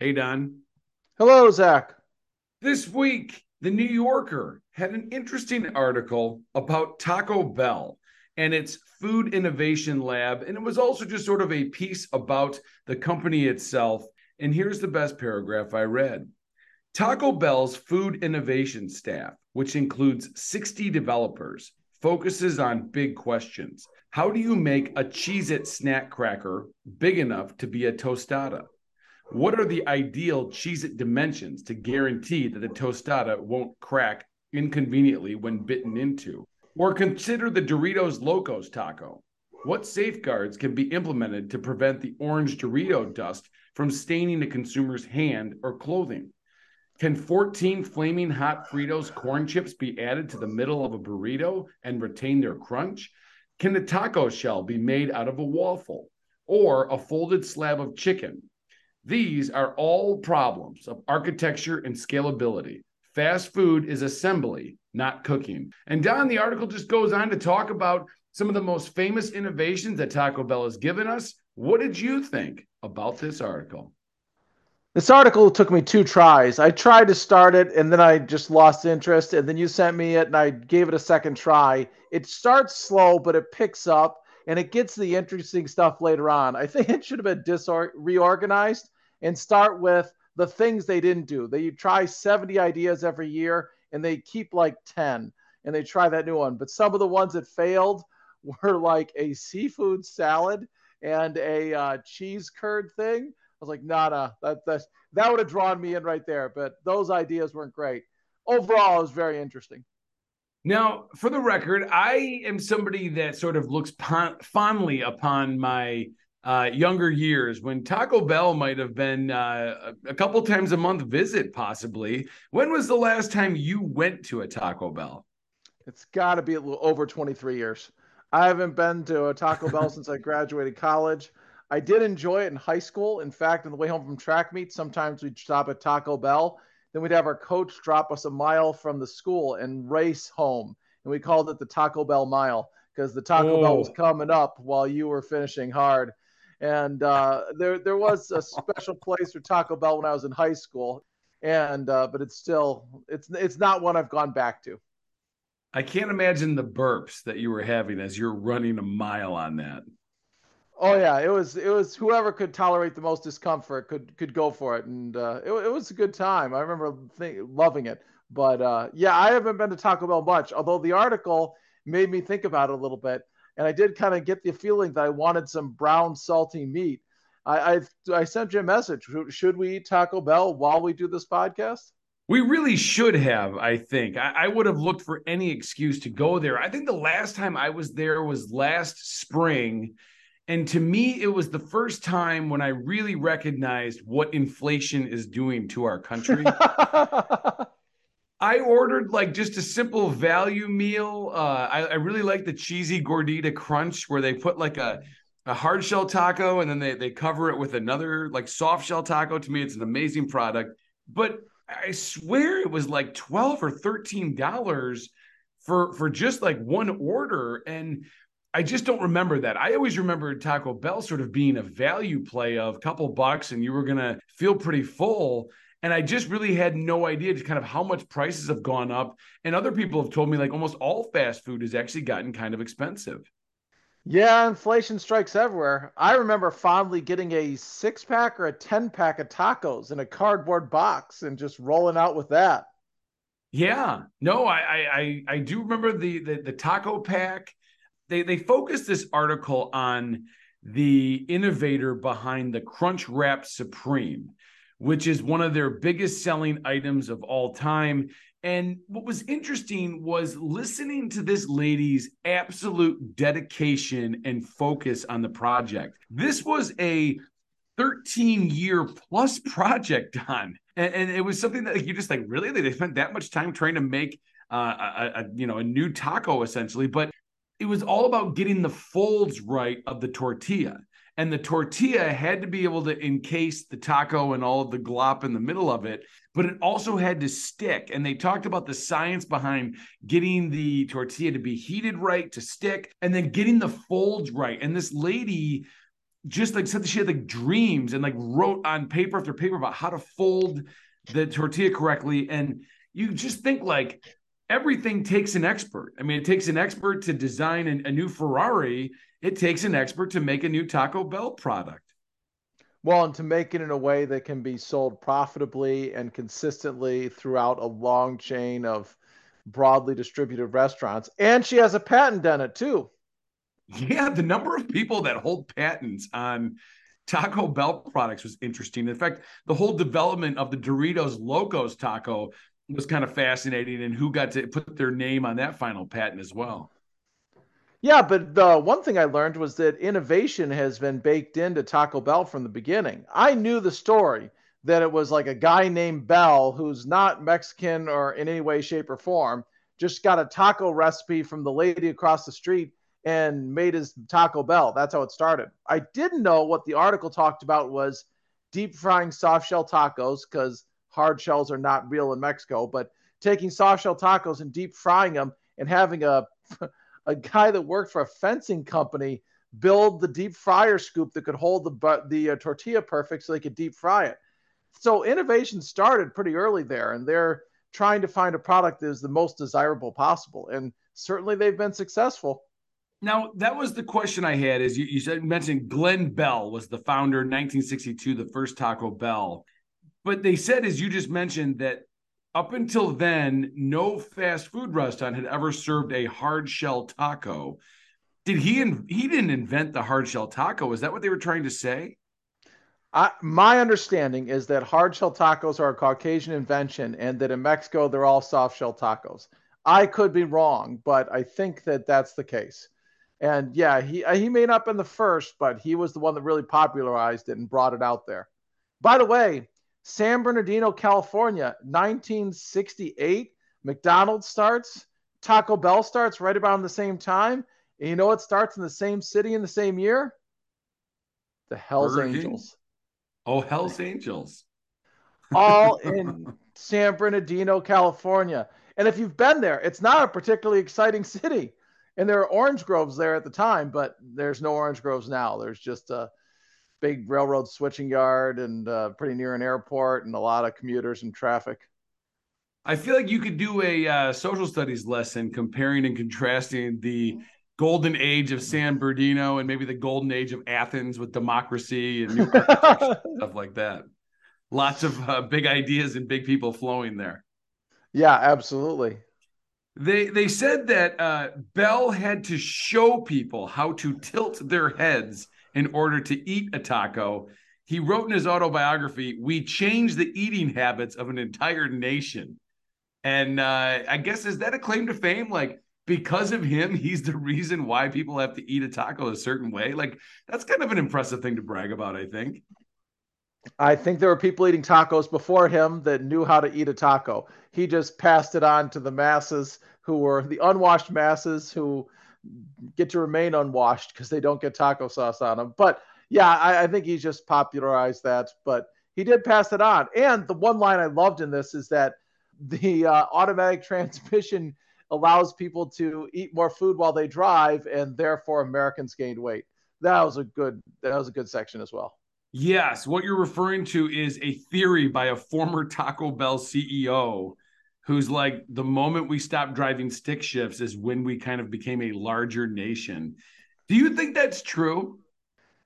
Hey, Don. Hello, Zach. This week, the New Yorker had an interesting article about Taco Bell and its food innovation lab. And it was also just sort of a piece about the company itself. And here's the best paragraph I read Taco Bell's food innovation staff, which includes 60 developers, focuses on big questions. How do you make a Cheez It snack cracker big enough to be a tostada? What are the ideal Cheez It dimensions to guarantee that the tostada won't crack inconveniently when bitten into? Or consider the Doritos Locos taco. What safeguards can be implemented to prevent the orange Dorito dust from staining the consumer's hand or clothing? Can 14 flaming hot Fritos corn chips be added to the middle of a burrito and retain their crunch? Can the taco shell be made out of a waffle or a folded slab of chicken? These are all problems of architecture and scalability. Fast food is assembly, not cooking. And Don, the article just goes on to talk about some of the most famous innovations that Taco Bell has given us. What did you think about this article? This article took me two tries. I tried to start it and then I just lost interest. And then you sent me it and I gave it a second try. It starts slow, but it picks up and it gets the interesting stuff later on. I think it should have been disor- reorganized and start with the things they didn't do. They try 70 ideas every year and they keep like 10 and they try that new one. But some of the ones that failed were like a seafood salad and a uh, cheese curd thing. I was like, nah, nah, that, that, that would have drawn me in right there. But those ideas weren't great. Overall, it was very interesting. Now, for the record, I am somebody that sort of looks pon- fondly upon my uh, younger years when Taco Bell might have been uh, a couple times a month visit, possibly. When was the last time you went to a Taco Bell? It's got to be a little over 23 years. I haven't been to a Taco Bell since I graduated college. I did enjoy it in high school. In fact, on the way home from track meet, sometimes we'd stop at Taco Bell. Then we'd have our coach drop us a mile from the school and race home. And we called it the Taco Bell Mile because the Taco oh. Bell was coming up while you were finishing hard. And uh, there there was a special place for Taco Bell when I was in high school, and uh, but it's still it's it's not one I've gone back to. I can't imagine the burps that you were having as you're running a mile on that. Oh yeah, it was it was whoever could tolerate the most discomfort could could go for it, and uh, it, it was a good time. I remember think, loving it. But uh, yeah, I haven't been to Taco Bell much. Although the article made me think about it a little bit and I did kind of get the feeling that I wanted some brown salty meat. I I, I sent you a message. Should we eat Taco Bell while we do this podcast? We really should have, I think. I, I, would have looked for any excuse to go there. I think the last time I was there was last spring. And to me, it was the first time when I really recognized what inflation is doing to our country. I ordered like just a simple value meal. Uh, I, I really like the cheesy gordita crunch where they put like a, a hard shell taco and then they, they cover it with another like soft shell taco. To me, it's an amazing product. But I swear it was like 12 or 13 dollars for for just like one order. And I just don't remember that. I always remember Taco Bell sort of being a value play of a couple bucks and you were gonna feel pretty full. And I just really had no idea just kind of how much prices have gone up. And other people have told me like almost all fast food has actually gotten kind of expensive. Yeah, inflation strikes everywhere. I remember fondly getting a six pack or a 10 pack of tacos in a cardboard box and just rolling out with that. Yeah, no, I I I do remember the the, the taco pack. They they focused this article on the innovator behind the Crunchwrap Supreme which is one of their biggest selling items of all time. And what was interesting was listening to this lady's absolute dedication and focus on the project. This was a 13 year plus project on, and, and, it was something that you just like, really? They spent that much time trying to make uh, a, a, you know, a new taco essentially, but it was all about getting the folds right of the tortilla and the tortilla had to be able to encase the taco and all of the glop in the middle of it but it also had to stick and they talked about the science behind getting the tortilla to be heated right to stick and then getting the folds right and this lady just like said that she had like dreams and like wrote on paper after paper about how to fold the tortilla correctly. And you just think like everything takes an expert. I mean, it takes an expert to design a, a new Ferrari. It takes an expert to make a new Taco Bell product. Well, and to make it in a way that can be sold profitably and consistently throughout a long chain of broadly distributed restaurants. And she has a patent on it too. Yeah, the number of people that hold patents on Taco Bell products was interesting. In fact, the whole development of the Doritos Locos taco was kind of fascinating and who got to put their name on that final patent as well. Yeah, but the one thing I learned was that innovation has been baked into Taco Bell from the beginning. I knew the story that it was like a guy named Bell who's not Mexican or in any way, shape, or form, just got a taco recipe from the lady across the street and made his Taco Bell. That's how it started. I didn't know what the article talked about was deep frying soft shell tacos because hard shells are not real in Mexico, but taking soft shell tacos and deep frying them and having a a guy that worked for a fencing company build the deep fryer scoop that could hold the the uh, tortilla perfect so they could deep fry it. So innovation started pretty early there, and they're trying to find a product that is the most desirable possible, and certainly they've been successful. Now that was the question I had. Is you, you said mentioned Glen Bell was the founder in 1962, the first Taco Bell, but they said, as you just mentioned, that up until then, no fast food restaurant had ever served a hard shell taco. Did he? In, he didn't invent the hard shell taco. Is that what they were trying to say? I, my understanding is that hard shell tacos are a Caucasian invention, and that in Mexico they're all soft shell tacos. I could be wrong, but I think that that's the case. And yeah, he he may not have been the first, but he was the one that really popularized it and brought it out there. By the way, San Bernardino, California, 1968. McDonald's starts, Taco Bell starts right around the same time. And you know what starts in the same city in the same year? The Hells Burger Angels. King? Oh, Hells Angels. All in San Bernardino, California. And if you've been there, it's not a particularly exciting city. And there are orange groves there at the time, but there's no orange groves now. There's just a big railroad switching yard and uh, pretty near an airport and a lot of commuters and traffic. I feel like you could do a uh, social studies lesson comparing and contrasting the golden age of San Bernardino and maybe the golden age of Athens with democracy and new stuff like that. Lots of uh, big ideas and big people flowing there. Yeah, absolutely. They they said that uh, Bell had to show people how to tilt their heads in order to eat a taco. He wrote in his autobiography, "We changed the eating habits of an entire nation." And uh, I guess is that a claim to fame? Like because of him, he's the reason why people have to eat a taco a certain way. Like that's kind of an impressive thing to brag about. I think. I think there were people eating tacos before him that knew how to eat a taco. He just passed it on to the masses who were the unwashed masses who get to remain unwashed because they don't get taco sauce on them. But yeah, I, I, think he just popularized that. But he did pass it on. And the one line I loved in this is that the uh, automatic transmission allows people to eat more food while they drive, and therefore Americans gained weight. That was a good. That was a good section as well. Yes, what you're referring to is a theory by a former Taco Bell CEO who's like the moment we stopped driving stick shifts is when we kind of became a larger nation. Do you think that's true?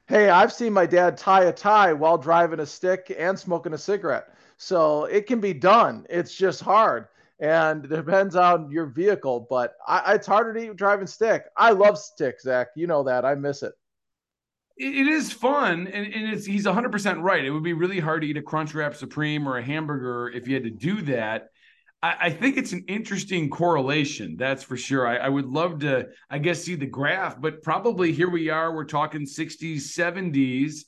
Hey, I've seen my dad tie a tie while driving a stick and smoking a cigarette. So it can be done. It's just hard. And it depends on your vehicle, but I, it's harder to eat driving stick. I love stick, Zach. You know that. I miss it. It is fun, and, and it's he's 100% right. It would be really hard to eat a Crunchwrap Supreme or a hamburger if you had to do that I, I think it's an interesting correlation. That's for sure. I, I would love to, I guess, see the graph, but probably here we are. We're talking 60s, 70s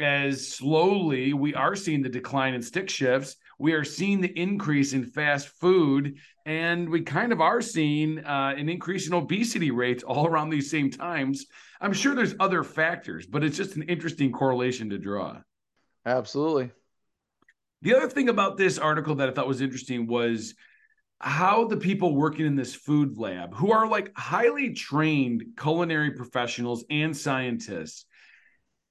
as slowly we are seeing the decline in stick shifts. We are seeing the increase in fast food, and we kind of are seeing uh, an increase in obesity rates all around these same times. I'm sure there's other factors, but it's just an interesting correlation to draw. Absolutely. The other thing about this article that I thought was interesting was how the people working in this food lab, who are like highly trained culinary professionals and scientists,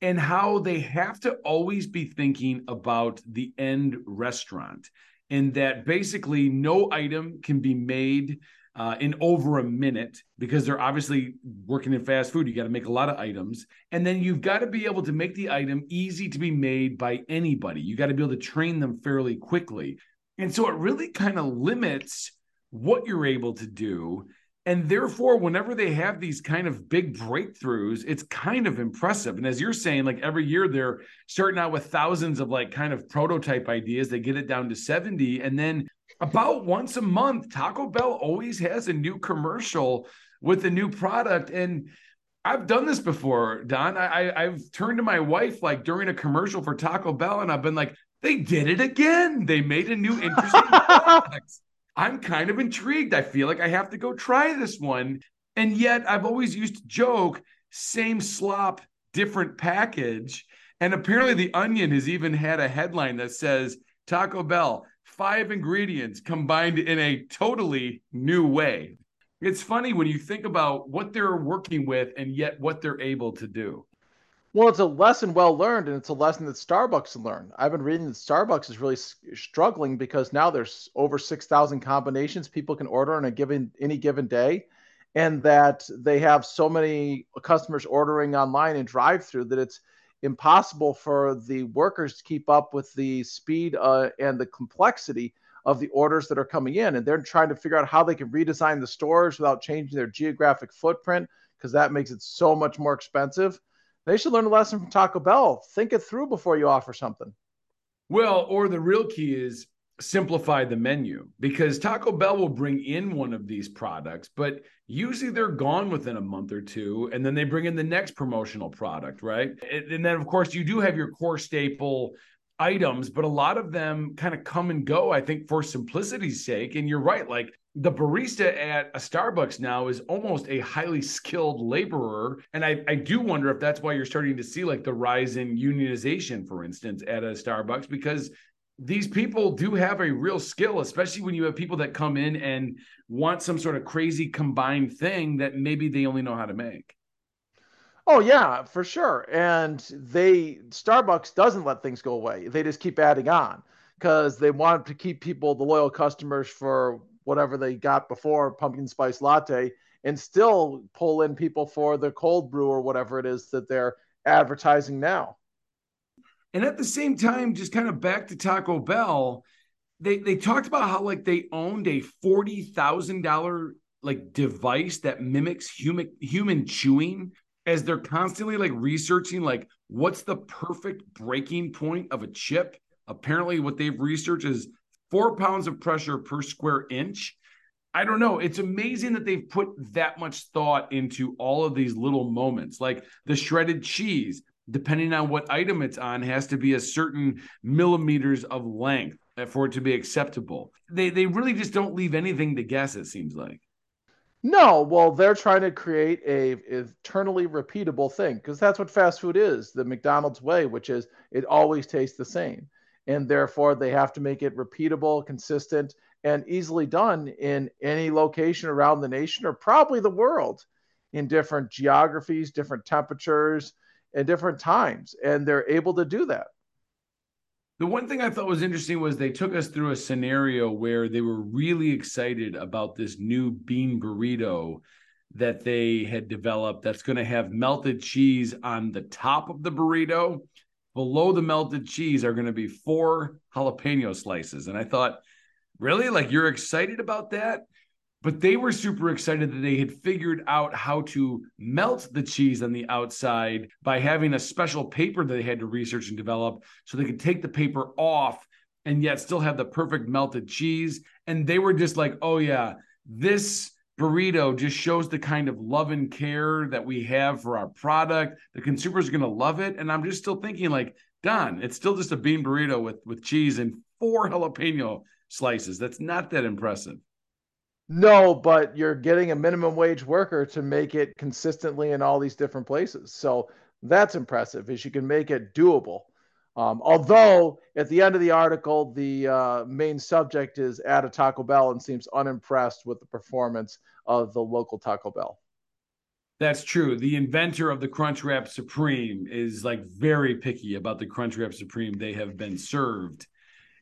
and how they have to always be thinking about the end restaurant and that basically no item can be made uh, in over a minute because they're obviously working in fast food. You got to make a lot of items. And then you've got to be able to make the item easy to be made by anybody. You got to be able to train them fairly quickly. And so it really kind of limits what you're able to do. And therefore, whenever they have these kind of big breakthroughs, it's kind of impressive. And as you're saying, like every year they're starting out with thousands of like kind of prototype ideas. They get it down to 70. And then about once a month, Taco Bell always has a new commercial with a new product. And I've done this before, Don. I, I have turned to my wife like during a commercial for Taco Bell, and I've been like, they did it again. They made a new interesting product. I'm kind of intrigued. I feel like I have to go try this one. And yet I've always used to joke, same slop, different package. And apparently the onion has even had a headline that says Taco Bell, five ingredients combined in a totally new way. It's funny when you think about what they're working with and yet what they're able to do. Well, it's a lesson well learned, and it's a lesson that Starbucks learned. I've been reading that Starbucks is really struggling because now there's over six thousand combinations people can order on a given any given day, and that they have so many customers ordering online and drive-through that it's impossible for the workers to keep up with the speed uh, and the complexity of the orders that are coming in. And they're trying to figure out how they can redesign the stores without changing their geographic footprint because that makes it so much more expensive. They should learn a lesson from Taco Bell. Think it through before you offer something. Well, or the real key is simplify the menu because Taco Bell will bring in one of these products, but usually they're gone within a month or two, and then they bring in the next promotional product, right? And then, of course, you do have your core staple items, but a lot of them kind of come and go, I think, for simplicity's sake. And you're right, like the barista at a Starbucks now is almost a highly skilled laborer. And I, I do wonder if that's why you're starting to see like the rise in unionization, for instance, at a Starbucks, because these people do have a real skill, especially when you have people that come in and want some sort of crazy combined thing that maybe they only know how to make. Oh yeah, for sure. And they Starbucks doesn't let things go away. They just keep adding on because they want to keep people the loyal customers for whatever they got before pumpkin spice latte and still pull in people for the cold brew or whatever it is that they're advertising now. And at the same time, just kind of back to Taco Bell, they they talked about how like they owned a forty thousand dollar like device that mimics human human chewing as they're constantly like researching like what's the perfect breaking point of a chip. Apparently, what they've researched is four pounds of pressure per square inch. I don't know. It's amazing that they've put that much thought into all of these little moments, like the shredded cheese depending on what item it's on, has to be a certain millimeters of length uh, for it to be acceptable. They they really just don't leave anything to guess. It seems like. No, well, they're trying to create a eternally repeatable thing because that's what fast food is, the McDonald's way, which is it always tastes the same. And therefore, they have to make it repeatable, consistent, and easily done in any location around the nation or probably the world in different geographies, different temperatures, at different times, and they're able to do that. The one thing I thought was interesting was they took us through a scenario where they were really excited about this new bean burrito that they had developed that's going to have melted cheese on the top of the burrito. Below the melted cheese are going to be four jalapeno slices. And I thought, really? Like you're excited about that? But they were super excited that they had figured out how to melt the cheese on the outside by having a special paper that they had to research and develop so they could take the paper off and yet still have the perfect melted cheese. And they were just like oh yeah this burrito just shows the kind of love and care that we have for our product. The consumer's are going to love it. And i'm just still thinking like don it's still just a bean burrito with with cheese and four jalapeno slices. That's not that impressive no, but you're getting a minimum wage worker to make it consistently in all these different places. So that's impressive. Is you can make it doable. Um, although at the end of the article, the uh, main subject is at a Taco Bell and seems unimpressed with the performance of the local Taco Bell. That's true. The inventor of the Crunchwrap Supreme is like very picky about the Crunchwrap Supreme they have been served.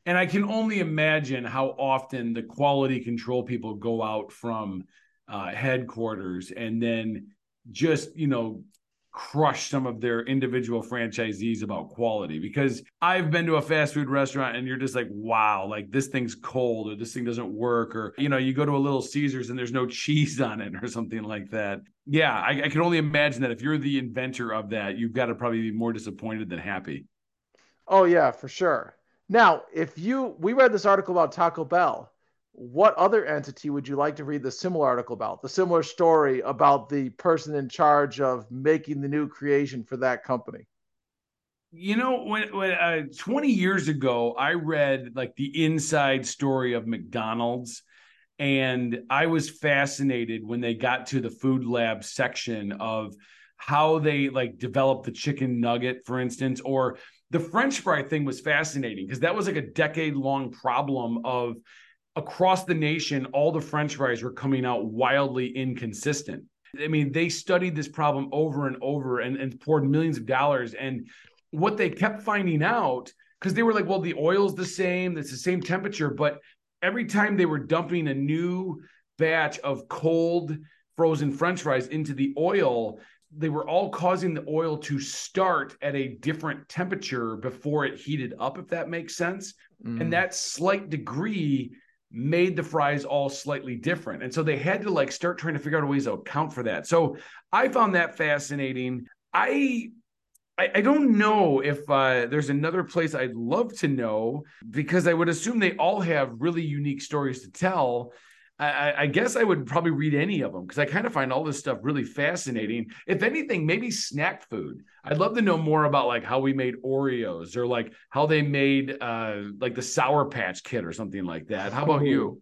And I can only imagine how often the quality control people go out from uh, headquarters and then just, you know, crush some of their individual franchisees about quality because I've been to a fast food restaurant and you're just like, wow, like this thing's cold or this thing doesn't work. Or, you know, you go to a little Caesars and there's no cheese on it or something like that. Yeah, I, I can only imagine that if you're the inventor of that, you've got to probably be more disappointed than happy. Oh, yeah, for sure. Now, if you, we read this article about Taco Bell what other entity would you like to read the similar article about? The similar story about the person in charge of making the new creation for that company? You know, when, when uh, 20 years ago, I read like the inside story of McDonald's, and I was fascinated when they got to the food lab section of how they like developed the chicken nugget, for instance, or the French fry thing was fascinating because that was like a decade long problem of across the nation, all the French fries were coming out wildly inconsistent. I mean, they studied this problem over and over and, and poured millions of dollars. And what they kept finding out, because they were like, well, the oil's the same, it's the same temperature, but every time they were dumping a new batch of cold frozen French fries into the oil, they were all causing the oil to start at a different temperature before it heated up, if that makes sense. Mm. And that slight degree made the fries all slightly different. And so they had to like start trying to figure out ways to account for that. So I found that fascinating. I I, I don't know if uh, there's another place I'd love to know because I would assume they all have really unique stories to tell. I, I, guess I would probably read any of them because I kind of find all this stuff really fascinating. If anything, maybe snack food. I'd love to know more about like how we made Oreos or like how they made uh, like the Sour Patch Kid or something like that. How about you?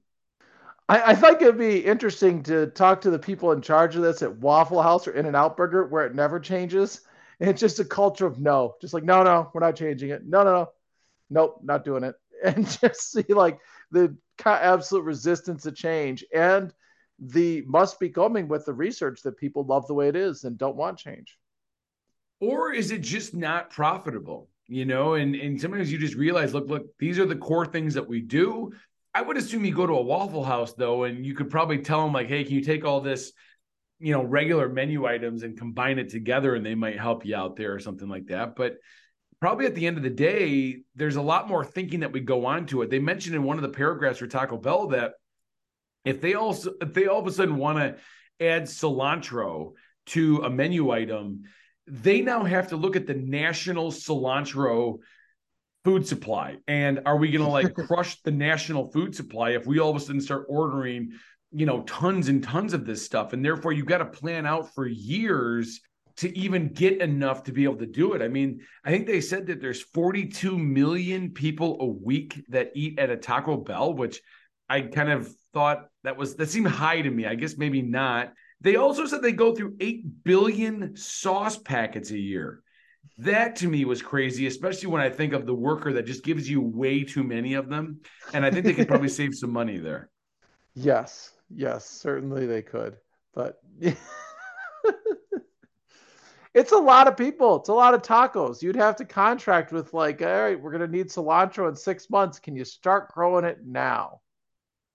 I, I think it'd be interesting to talk to the people in charge of this at Waffle House or In-N-Out Burger, where it never changes. And it's just a culture of no, just like no, no, we're not changing it. No, no, no, nope, not doing it. And just see like the absolute resistance to change and the must be coming with the research that people love the way it is and don't want change. Or is it just not profitable you know? And and sometimes you just realize look look these are the core things that we do. I would assume you go to a waffle house though and you could probably tell them like hey can you take all this you know regular menu items and combine it together and they might help you out there or something like that. But probably at the end of the day, there's a lot more thinking that we go on to it. They mentioned in one of the paragraphs for Taco Bell that if they also if they all of a sudden want to add cilantro to a menu item, they now have to look at the national cilantro food supply. And are we going to like crush the national food supply if we all of a sudden start ordering, you know, tons and tons of this stuff? And therefore, you've got to plan out for years to even get enough to be able to do it. I mean, I think they said that there's 42 million people a week that eat at a Taco Bell, which I kind of thought that was that seemed high to me. I guess maybe not. They also said they go through 8 billion sauce packets a year. That to me was crazy, especially when I think of the worker that just gives you way too many of them. And I think they could probably save some money there. Yes, yes, certainly they could. But it's a lot of people. It's a lot of tacos. You'd have to contract with like, all right, we're gonna need cilantro in six months. Can you start growing it now?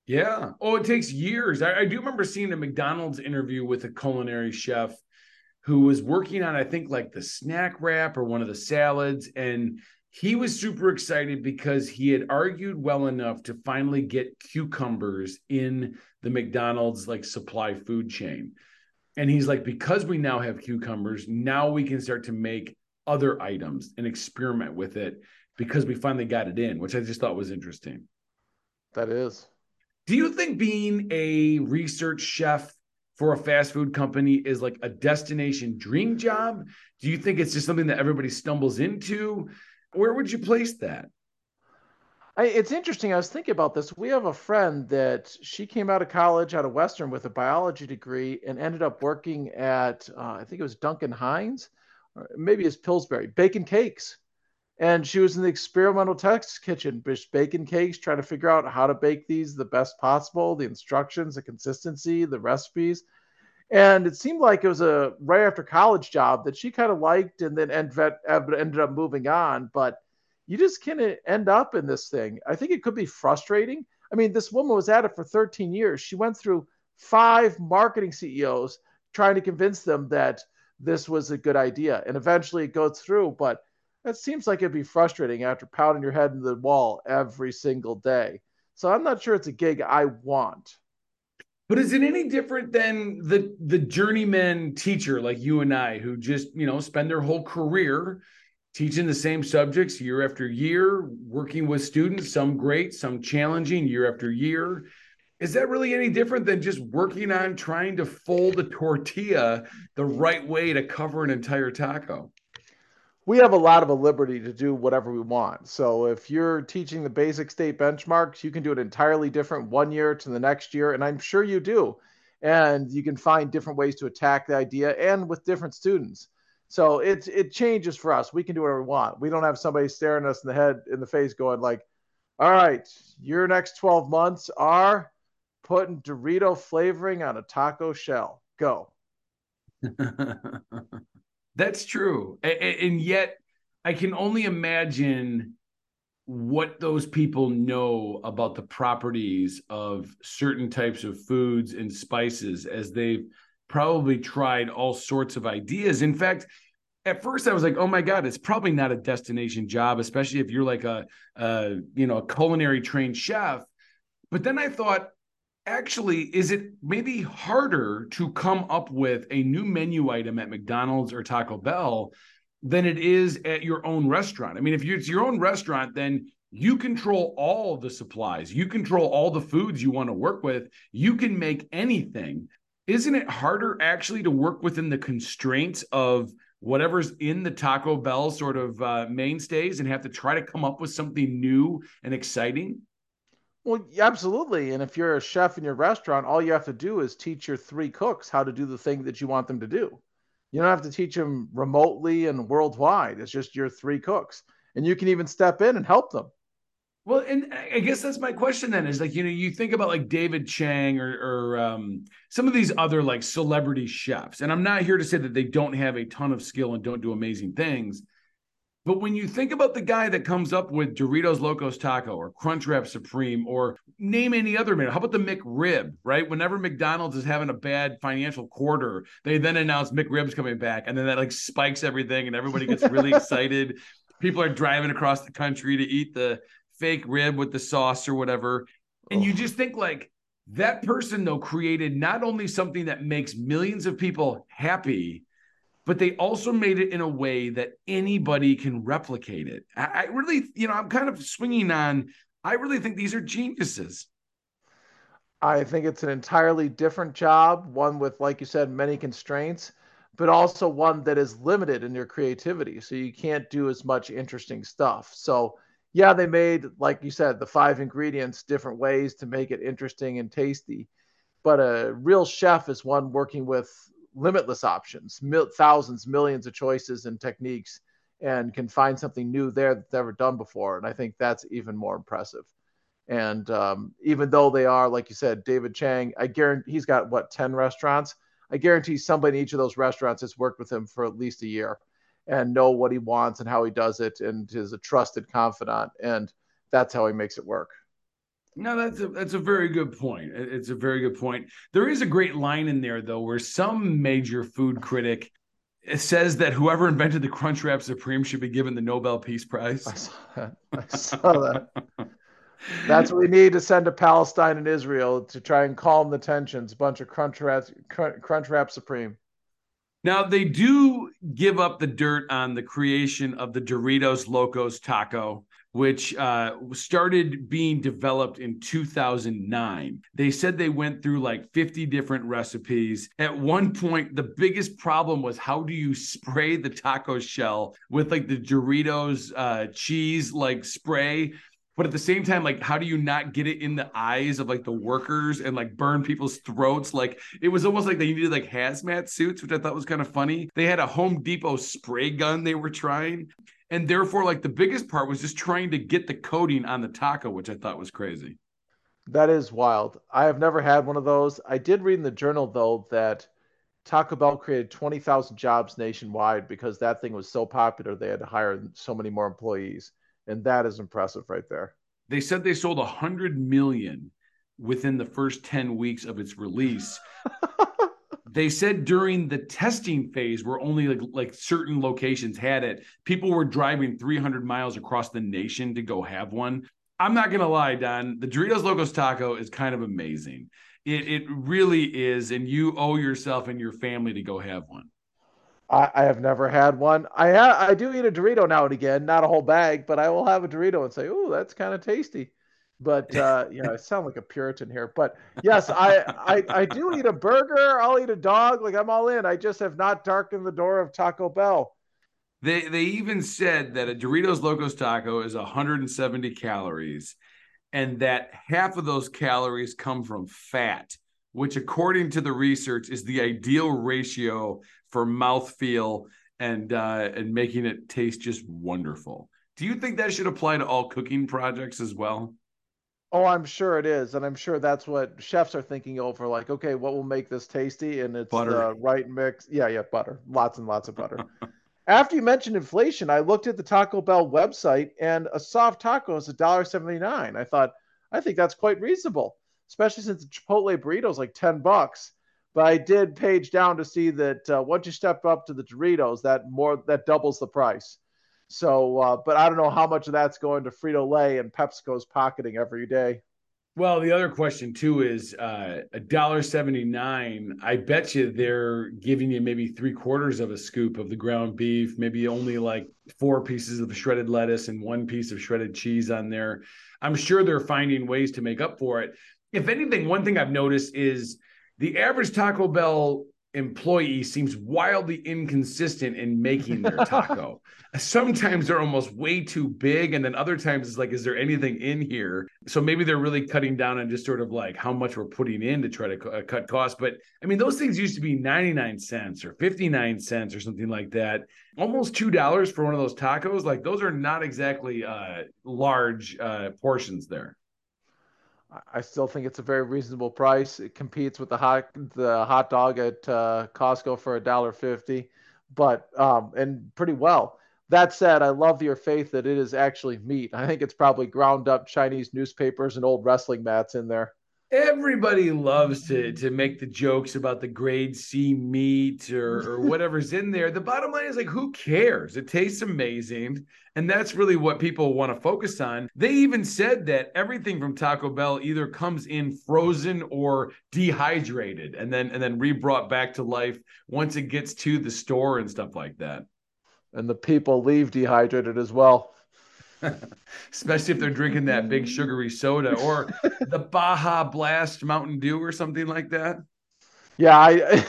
Yeah. Oh, it takes years. I, I do remember seeing a McDonald's interview with a culinary chef who was working on, I think, like the snack wrap or one of the salads, and he was super excited because he had argued well enough to finally get cucumbers in the McDonald's like supply food chain. And he's like, because we now have cucumbers, now we can start to make other items and experiment with it because we finally got it in, which I just thought was interesting. That is. Do you think being a research chef for a fast food company is like a destination dream job? Do you think it's just something that everybody stumbles into? Where would you place that? I, it's interesting. I was thinking about this. We have a friend that she came out of college out of Western with a biology degree and ended up working at, uh, I think it was Duncan Hines, or maybe it's Pillsbury, baking cakes. And she was in the experimental test kitchen, baking cakes, trying to figure out how to bake these the best possible, the instructions, the consistency, the recipes. And it seemed like it was a right after college job that she kind of liked and then ended up moving on. But you just can't end up in this thing. I think it could be frustrating. I mean, this woman was at it for 13 years. She went through five marketing CEOs trying to convince them that this was a good idea. And eventually it goes through, but that seems like it'd be frustrating after pounding your head in the wall every single day. So I'm not sure it's a gig I want. But is it any different than the the journeyman teacher like you and I who just, you know, spend their whole career teaching the same subjects year after year, working with students, some great, some challenging year after year? Is that really any different than just working on trying to fold a tortilla the right way to cover an entire taco? we have a lot of a liberty to do whatever we want. So if you're teaching the basic state benchmarks, you can do it entirely different one year to the next year, and I'm sure you do. And you can find different ways to attack the idea and with different students. So it it changes for us. We can do whatever we want. We don't have somebody staring us in the head in the face going like, "All right, your next 12 months are putting Dorito flavoring on a taco shell. Go." That's true. And yet, I can only imagine what those people know about the properties of certain types of foods and spices as they've probably tried all sorts of ideas. In fact, at first I was like, "Oh my god, it's probably not a destination job, especially if you're like a, a you know a culinary trained chef." But then I thought, actually is it maybe harder to come up with a new menu item at McDonald's or Taco Bell than it is at your own restaurant? I mean, if it's your own restaurant, then you control all the supplies, you control all the foods you want to work with, you can make anything. Isn't it harder actually to work within the constraints of whatever's in the Taco Bell sort of uh, mainstays and have to try to come up with something new and exciting? Well, absolutely. And if you're a chef in your restaurant, all you have to do is teach your three cooks how to do the thing that you want them to do. You don't have to teach them remotely and worldwide. It's just your three cooks. And you can even step in and help them. Well, and I guess that's my question then is like, you know, you think about like David Chang or, or um, some of these other like celebrity chefs. And I'm not here to say that they don't have a ton of skill and don't do amazing things. But when you think about the guy that comes up with Doritos Locos Taco or Crunchwrap Supreme or name any other man, how about the McRib, right? Whenever McDonald's is having a bad financial quarter, they then announce McRib's coming back, and then that like spikes everything, and everybody gets really excited. People are driving across the country to eat the fake rib with the sauce or whatever, and oh. you just think like that person though created not only something that makes millions of people happy but they also made it in a way that anybody can replicate it. I, I really, you know, I'm kind of swinging on. I really think these are geniuses. I think it's an entirely different job, one with, like you said, many constraints, but also one that is limited in your creativity. So you can't do as much interesting stuff. So, yeah, they made, like you said, the five ingredients different ways to make it interesting and tasty. But a real chef is one working with limitless options, mil- thousands, millions of choices and techniques, and can find something new there that's never done before. And I think that's even more impressive. And um, even though they are, like you said, David Chang, I guarantee he's got what ten restaurants. I guarantee somebody in each of those restaurants has worked with him for at least a year and know what he wants and how he does it, and is a trusted confidant. And that's how he makes it work. No, that's a that's a very good point. It's a very good point. There is a great line in there though, where some major food critic says that whoever invented the Crunchwrap Supreme should be given the Nobel Peace Prize. I saw that. I saw that. That's what we need to send to Palestine and Israel to try and calm the tensions. A bunch of Crunchwrap Crunchwrap Supreme. Now they do give up the dirt on the creation of the Doritos Locos Taco which uh, started being developed in 2009. They said they went through like 50 different recipes. At one point, the biggest problem was how do you spray the taco shell with like the Doritos uh, cheese like spray? But at the same time, like, how do you not get it in the eyes of like the workers and like burn people's throats? Like, it was almost like they needed like hazmat suits, which I thought was kind of funny. They had a Home Depot spray gun they were trying and therefore like the biggest part was just trying to get the coating on the taco which i thought was crazy that is wild i have never had one of those i did read in the journal though that Taco Bell created 20,000 jobs nationwide because that thing was so popular they had to hire so many more employees. And that is impressive right there. They said they sold 100 million within the first 10 weeks of its release. they said during the testing phase where only like, like certain locations had it, people were driving 300 miles across the nation to go have one. I'm not going to lie, Don, the Doritos Locos Taco is kind of amazing. It, it really is. And you owe yourself and your family to go have one. I, I have never had one. I ha- I do eat a Dorito now and again, not a whole bag, but I will have a Dorito and say, "Oh, that's kind of tasty." But uh, you know, I sound like a Puritan here. But yes, I, I I do eat a burger. I'll eat a dog. Like I'm all in. I just have not darkened the door of Taco Bell. They they even said that a Doritos Locos Taco is 170 calories, and that half of those calories come from fat, which, according to the research, is the ideal ratio for mouthfeel and uh, and making it taste just wonderful. Do you think that should apply to all cooking projects as well? Oh, I'm sure it is, and I'm sure that's what chefs are thinking over. Like, okay, what will make this tasty? And it's butter. the right mix. Yeah, yeah, butter, lots and lots of butter. After you mentioned inflation, I looked at the Taco Bell website, and a soft taco is $1.79. I thought, I think that's quite reasonable, especially since the Chipotle burrito is like 10 bucks. But I did page down to see that uh, once you step up to the Doritos, that more that doubles the price. So, uh, but I don't know how much of that's going to Frito Lay and PepsiCo's pocketing every day. Well, the other question too is uh, a dollar seventy nine. I bet you they're giving you maybe three quarters of a scoop of the ground beef, maybe only like four pieces of shredded lettuce and one piece of shredded cheese on there. I'm sure they're finding ways to make up for it. If anything, one thing I've noticed is the average Taco Bell employee seems wildly inconsistent in making their taco. Sometimes they're almost way too big, and then other times it's like, is there anything in here? So maybe they're really cutting down on just sort of like how much we're putting in to try to uh, cut costs. But I mean, those things used to be 99 cents or 59 cents or something like that. Almost $2 for one of those tacos. Like those are not exactly uh, large uh, portions there. I still think it's a very reasonable price. It competes with the hot the hot dog at uh, Costco for a dollar fifty, but um, and pretty well. That said, I love your faith that it is actually meat. I think it's probably ground up Chinese newspapers and old wrestling mats in there everybody loves to to make the jokes about the grade C meat or, or whatever's in there. The bottom line is like, who cares? It tastes amazing. And that's really what people want to focus on. They even said that everything from Taco Bell either comes in frozen or dehydrated and then and then re-brought back to life once it gets to the store and stuff like that. And the people leave dehydrated as well. especially if they're drinking that big sugary soda or the Baja Blast Mountain Dew or something like that. Yeah, I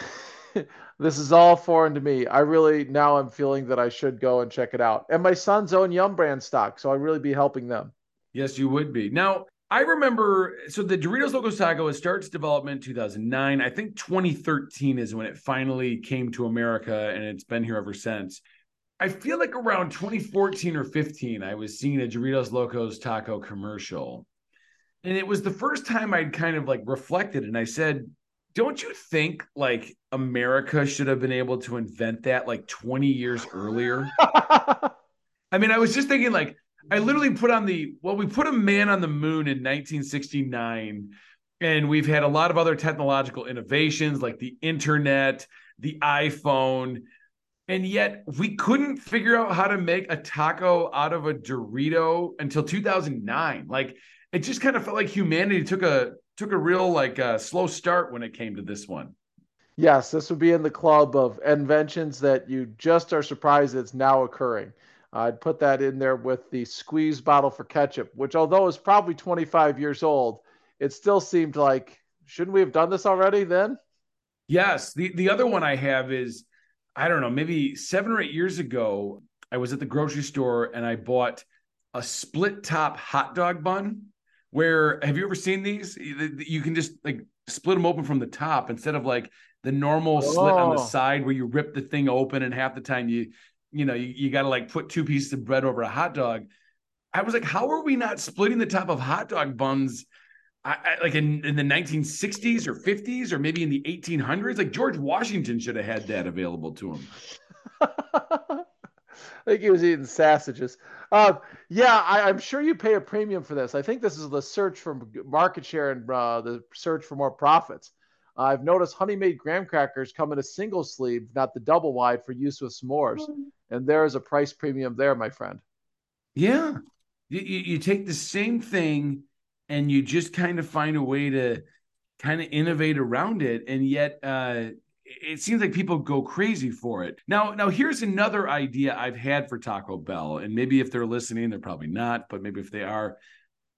this is all foreign to me. I really now I'm feeling that I should go and check it out. And my sons own Yum brand stock, so I really be helping them. Yes, you would be. Now, I remember so the Doritos Locos Taco it starts development 2009. I think 2013 is when it finally came to America and it's been here ever since. I feel like around 2014 or 15, I was seeing a Doritos Locos taco commercial. And it was the first time I'd kind of like reflected and I said, don't you think like America should have been able to invent that like 20 years earlier? I mean, I was just thinking like I literally put on the well, we put a man on the moon in 1969 and we've had a lot of other technological innovations like the internet, the iPhone, and yet we couldn't figure out how to make a taco out of a Dorito until 2009. Like it just kind of felt like humanity took a took a real like uh, slow start when it came to this one. Yes, this would be in the club of inventions that you just are surprised it's now occurring. I'd put that in there with the squeeze bottle for ketchup, which although is probably 25 years old, it still seemed like shouldn't we have done this already then? Yes. The the other one I have is I don't know, maybe seven or eight years ago, I was at the grocery store and I bought a split top hot dog bun. Where have you ever seen these? You can just like split them open from the top instead of like the normal oh. slit on the oh. side where you rip the thing open and half the time you, you know, you, you got to like put two pieces of bread over a hot dog. I was like, how are we not splitting the top of hot dog buns I, I, like in, in the 1960s or 50s or maybe in the 1800s. Like George Washington should have had that available to him. I think he was eating sausages. Uh, yeah, I, am sure you pay a premium for this. I think this is the search for market share and uh, the search for more profits. Uh, I've noticed Honey Maid graham crackers come in a single sleeve, not the double wide, for use with s'mores. And there is a price premium there, my friend. Yeah. You, you take the same thing and you just kind of find a way to kind of innovate around it. And yet, uh, it seems like people go crazy for it. Now, now here's another idea I've had for Taco Bell, and maybe if they're listening, they're probably not, but maybe if they are,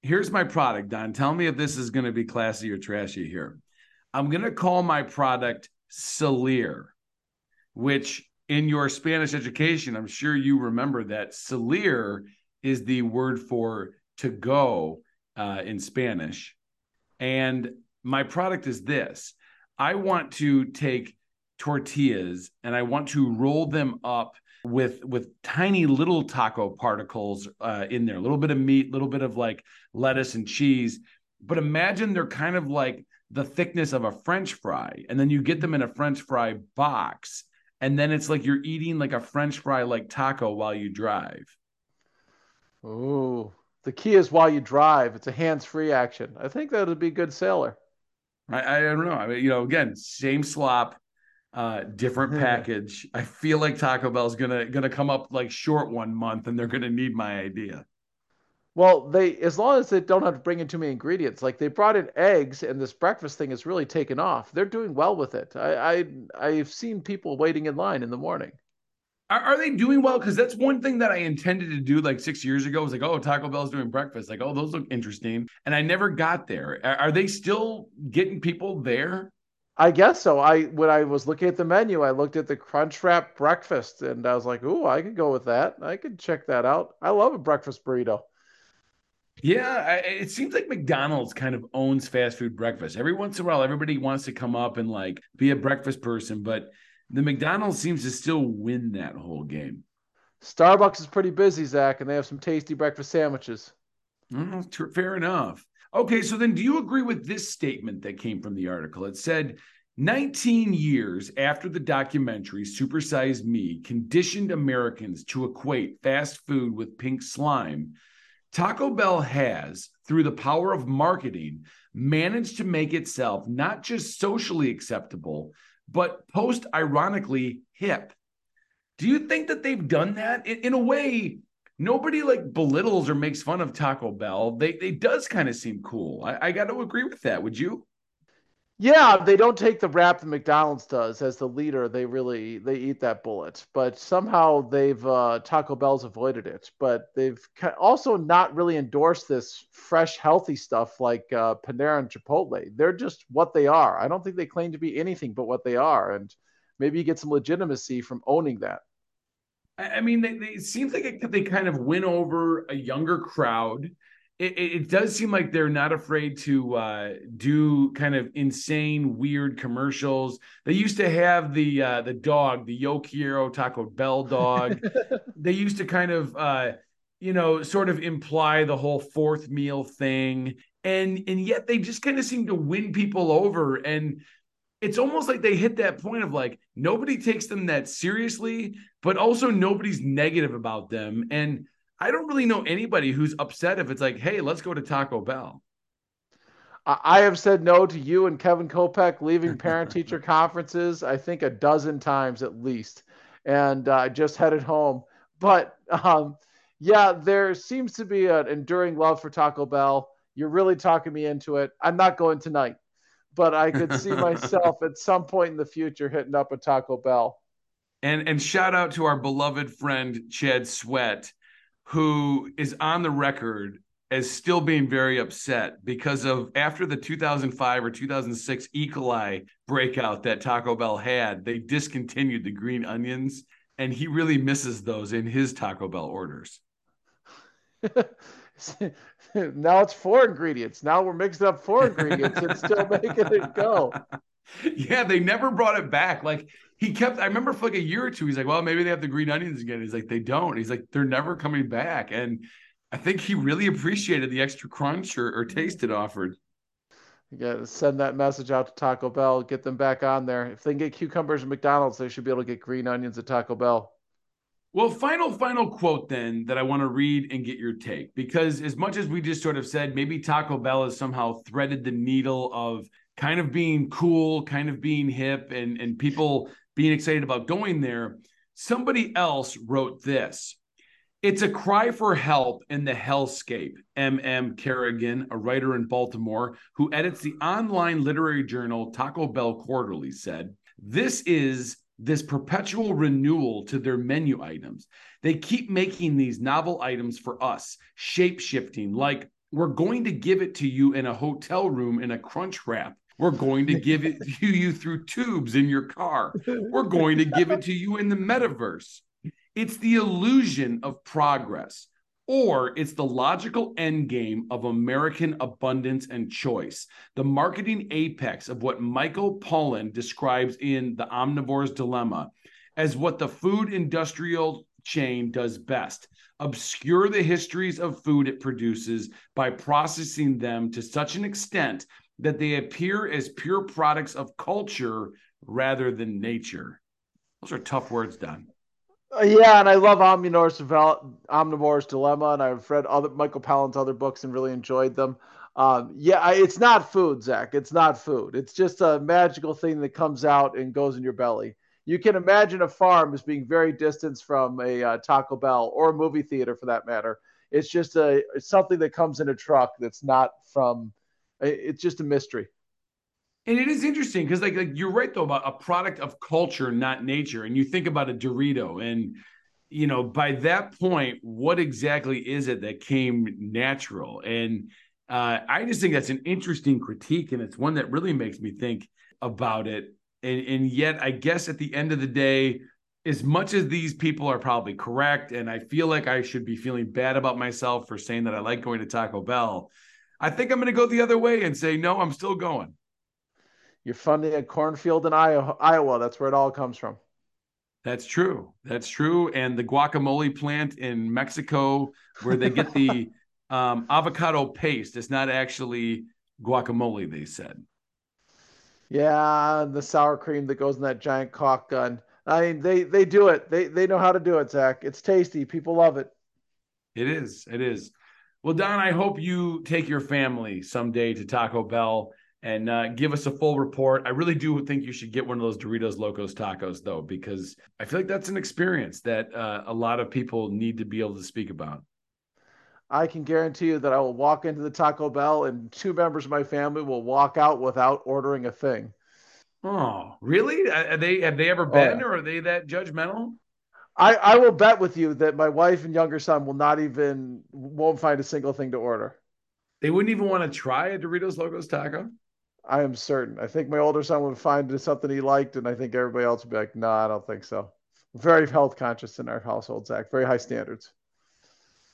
here's my product. Don, tell me if this is going to be classy or trashy here. I'm going to call my product Salir, which in your Spanish education, I'm sure you remember that Salir is the word for to go uh, in Spanish. And my product is this I want to take tortillas and I want to roll them up with with tiny little taco particles uh, in there, a little bit of meat, a little bit of like lettuce and cheese. But imagine they're kind of like the thickness of a French fry, and then you get them in a French fry box, and then it's like you're eating like a French fry like taco while you drive. Oh, the key is while you drive. It's a hands-free action. I think that would be a good sailor. I, I don't know. I mean, you know, again, same slop, uh, different package. I feel like Taco Bell's gonna gonna come up like short one month, and they're gonna need my idea. Well, they as long as they don't have to bring in too many ingredients, like they brought in eggs, and this breakfast thing has really taken off. They're doing well with it. I, I I've seen people waiting in line in the morning. Are, are they doing well? Because that's one thing that I intended to do like six years ago. Was like, oh, Taco Bell's doing breakfast. Like, oh, those look interesting, and I never got there. Are, are they still getting people there? I guess so. I when I was looking at the menu, I looked at the Crunchwrap breakfast, and I was like, "Ooh, I could go with that. I could check that out. I love a breakfast burrito." Yeah, I, it seems like McDonald's kind of owns fast food breakfast. Every once in a while, everybody wants to come up and like be a breakfast person, but the McDonald's seems to still win that whole game. Starbucks is pretty busy, Zach, and they have some tasty breakfast sandwiches. Mm, fair enough. Okay, so then do you agree with this statement that came from the article? It said 19 years after the documentary Supersize Me conditioned Americans to equate fast food with pink slime Taco Bell has, through the power of marketing, managed to make itself not just socially acceptable, but post ironically hip. Do you think that they've done that? In, in, a way, nobody like belittles or makes fun of Taco Bell. They, they does kind of seem cool. I, I got to agree with that. Would you? Yeah, they don't take the rap that McDonald's does as the leader. They really they eat that bullet, but somehow they've uh, Taco Bell's avoided it. But they've also not really endorsed this fresh, healthy stuff like uh, Panera and Chipotle. They're just what they are. I don't think they claim to be anything but what they are, and maybe you get some legitimacy from owning that. I mean, they, they, it seems like they kind of win over a younger crowd it, it, does seem like they're not afraid to uh, do kind of insane, weird commercials. They used to have the uh, the dog, the Yo Quiero Taco Bell dog. they used to kind of, uh, you know, sort of imply the whole fourth meal thing, and and yet they just kind of seem to win people over. And it's almost like they hit that point of like nobody takes them that seriously, but also nobody's negative about them. And I don't really know anybody who's upset if it's like, hey, let's go to Taco Bell. I have said no to you and Kevin Kopeck leaving parent teacher conferences, I think a dozen times at least. And uh, I uh, just headed home. But um, yeah, there seems to be an enduring love for Taco Bell. You're really talking me into it. I'm not going tonight, but I could see myself at some point in the future hitting up a Taco Bell. And and shout out to our beloved friend Chad Sweat who is on the record as still being very upset because of after the 2005 or 2006 E. coli breakout that Taco Bell had, they discontinued the green onions, and he really misses those in his Taco Bell orders. now it's four ingredients. Now we're mixing up four ingredients and still making it go. Yeah, they never brought it back. Like he kept i remember for like a year or two he's like well maybe they have the green onions again he's like they don't he's like they're never coming back and i think he really appreciated the extra crunch or, or taste it offered You to send that message out to Taco Bell, get them back on there. If they can get cucumbers at McDonald's, they should be able to get green onions at Taco Bell. Well, final, final quote then that I want to read and get your take because as much as we just sort of said, maybe Taco Bell has somehow threaded the needle of kind of being cool, kind of being hip, and, and people being excited about going there. Somebody else wrote this it's a cry for help in the hellscape. M.M. Carrigan, a writer in Baltimore who edits the online literary journal Taco Bell Quarterly, said, This is this perpetual renewal to their menu items. They keep making these novel items for us, shape shifting, like we're going to give it to you in a hotel room in a crunch wrap. We're going to give it to you through tubes in your car. We're going to give it to you in the metaverse. It's the illusion of progress, or it's the logical endgame of American abundance and choice, the marketing apex of what Michael Pollan describes in The Omnivore's Dilemma as what the food industrial chain does best obscure the histories of food it produces by processing them to such an extent that they appear as pure products of culture rather than nature. Those are tough words, Don. Uh, yeah, and I love Omnivore's, Omnivore's Dilemma, and I've read other Michael Pollan's other books and really enjoyed them. Um, yeah, I, it's not food, Zach. It's not food. It's just a magical thing that comes out and goes in your belly. You can imagine a farm as being very distant from a uh, Taco Bell or a movie theater, for that matter. It's just a it's something that comes in a truck that's not from. It's just a mystery. And it is interesting because, like, like you're right though about a product of culture, not nature. And you think about a Dorito, and you know, by that point, what exactly is it that came natural? And uh, I just think that's an interesting critique, and it's one that really makes me think about it. And, and yet, I guess at the end of the day, as much as these people are probably correct, and I feel like I should be feeling bad about myself for saying that I like going to Taco Bell, I think I'm going to go the other way and say, no, I'm still going. You're funding a cornfield in Iowa. That's where it all comes from. That's true. That's true. And the guacamole plant in Mexico, where they get the um, avocado paste, it's not actually guacamole. They said. Yeah, the sour cream that goes in that giant caulk gun. I mean, they they do it. They they know how to do it, Zach. It's tasty. People love it. It is. It is. Well, Don, I hope you take your family someday to Taco Bell and uh, give us a full report. I really do think you should get one of those Doritos Locos tacos, though, because I feel like that's an experience that uh, a lot of people need to be able to speak about. I can guarantee you that I will walk into the Taco Bell and two members of my family will walk out without ordering a thing. Oh, really? Are they have they ever been, oh, yeah. or are they that judgmental? I, I will bet with you that my wife and younger son will not even won't find a single thing to order. They wouldn't even want to try a Doritos Locos taco. I am certain. I think my older son would find something he liked, and I think everybody else would be like, "No, nah, I don't think so." Very health conscious in our household, Zach. Very high standards.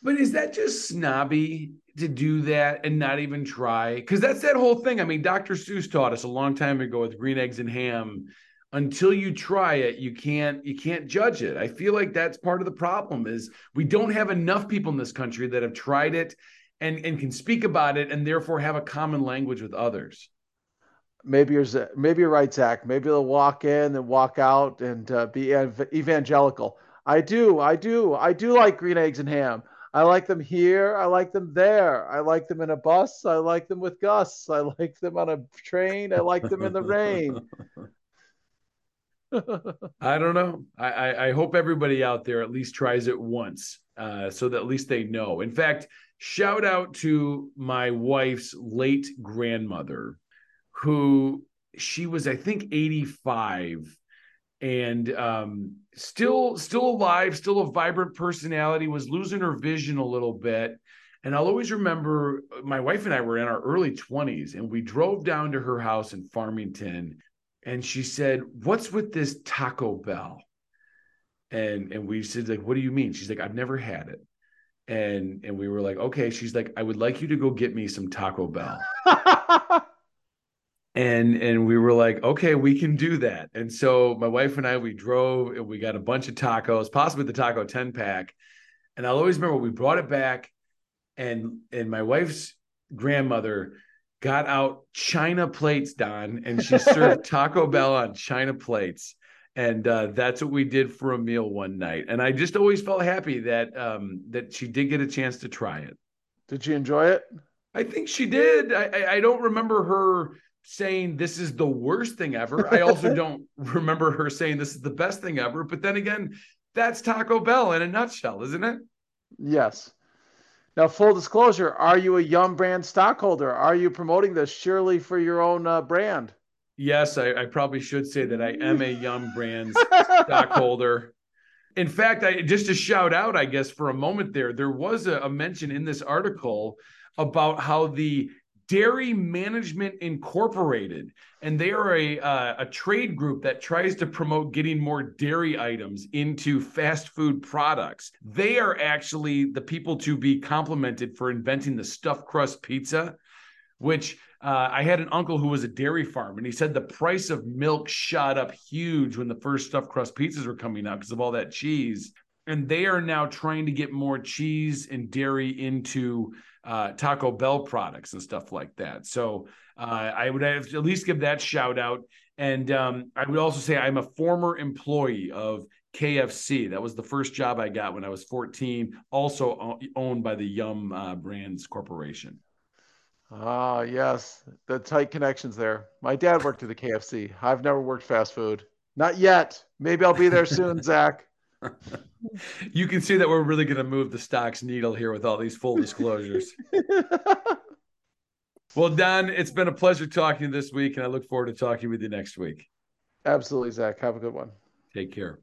But is that just snobby to do that and not even try? Because that's that whole thing. I mean, Dr. Seuss taught us a long time ago with green eggs and ham. Until you try it, you can't you can't judge it. I feel like that's part of the problem is we don't have enough people in this country that have tried it and, and can speak about it and therefore have a common language with others maybe you're maybe you're right, Zach. Maybe they'll walk in and walk out and uh, be evangelical. I do, I do, I do like green eggs and ham. I like them here. I like them there. I like them in a bus. I like them with Gus. I like them on a train. I like them in the rain. I don't know. I, I, I, hope everybody out there at least tries it once, uh, so that at least they know. In fact, shout out to my wife's late grandmother who she was, I think, 85 and um, still still alive, still a vibrant personality, was losing her vision a little bit. And I'll always remember my wife and I were in our early 20s and we drove down to her house in Farmington and she said, "What's with this Taco Bell?" And and we said like, "What do you mean?" She's like, "I've never had it." And and we were like, "Okay." She's like, "I would like you to go get me some Taco Bell." and and we were like okay we can do that and so my wife and i we drove and we got a bunch of tacos possibly the taco 10 pack and i'll always remember we brought it back and and my wife's grandmother got out china plates, Don, and she served Taco Bell on china plates. And uh, that's what we did for a meal one night. And I just always felt happy that um, that she did get a chance to try it. Did she enjoy it? I think she did. I, I, I don't remember her saying this is the worst thing ever. I also don't remember her saying this is the best thing ever. But then again, that's Taco Bell in a nutshell, isn't it? Yes. Now, full disclosure: Are you a Yum brand stockholder? Are you promoting this surely for your own uh, brand? Yes, I, I, probably should say that I am a Yum Brands stockholder. In fact, I just to shout out, I guess, for a moment there, there was a, a mention in this article about how the Dairy Management Incorporated, and they are a uh, a trade group that tries to promote getting more dairy items into fast food products. They are actually the people to be complimented for inventing the stuffed crust pizza, which uh, I had an uncle who was a dairy farm, and he said the price of milk shot up huge when the first stuffed crust pizzas were coming out because of all that cheese. And they are now trying to get more cheese and dairy into uh, Taco Bell products and stuff like that. So uh, I would at least give that shout out. And um, I would also say I'm a former employee of KFC. That was the first job I got when I was 14, also owned by the Yum uh, Brands Corporation. Ah, yes, the tight connections there. My dad worked at the KFC. I've never worked fast food. Not yet. Maybe I'll be there soon, Zach you can see that we're really going to move the stocks needle here with all these full disclosures. well, Don, it's been a pleasure talking this week, and I look forward to talking with you next week. Absolutely, Zach. Have a good one. Take care.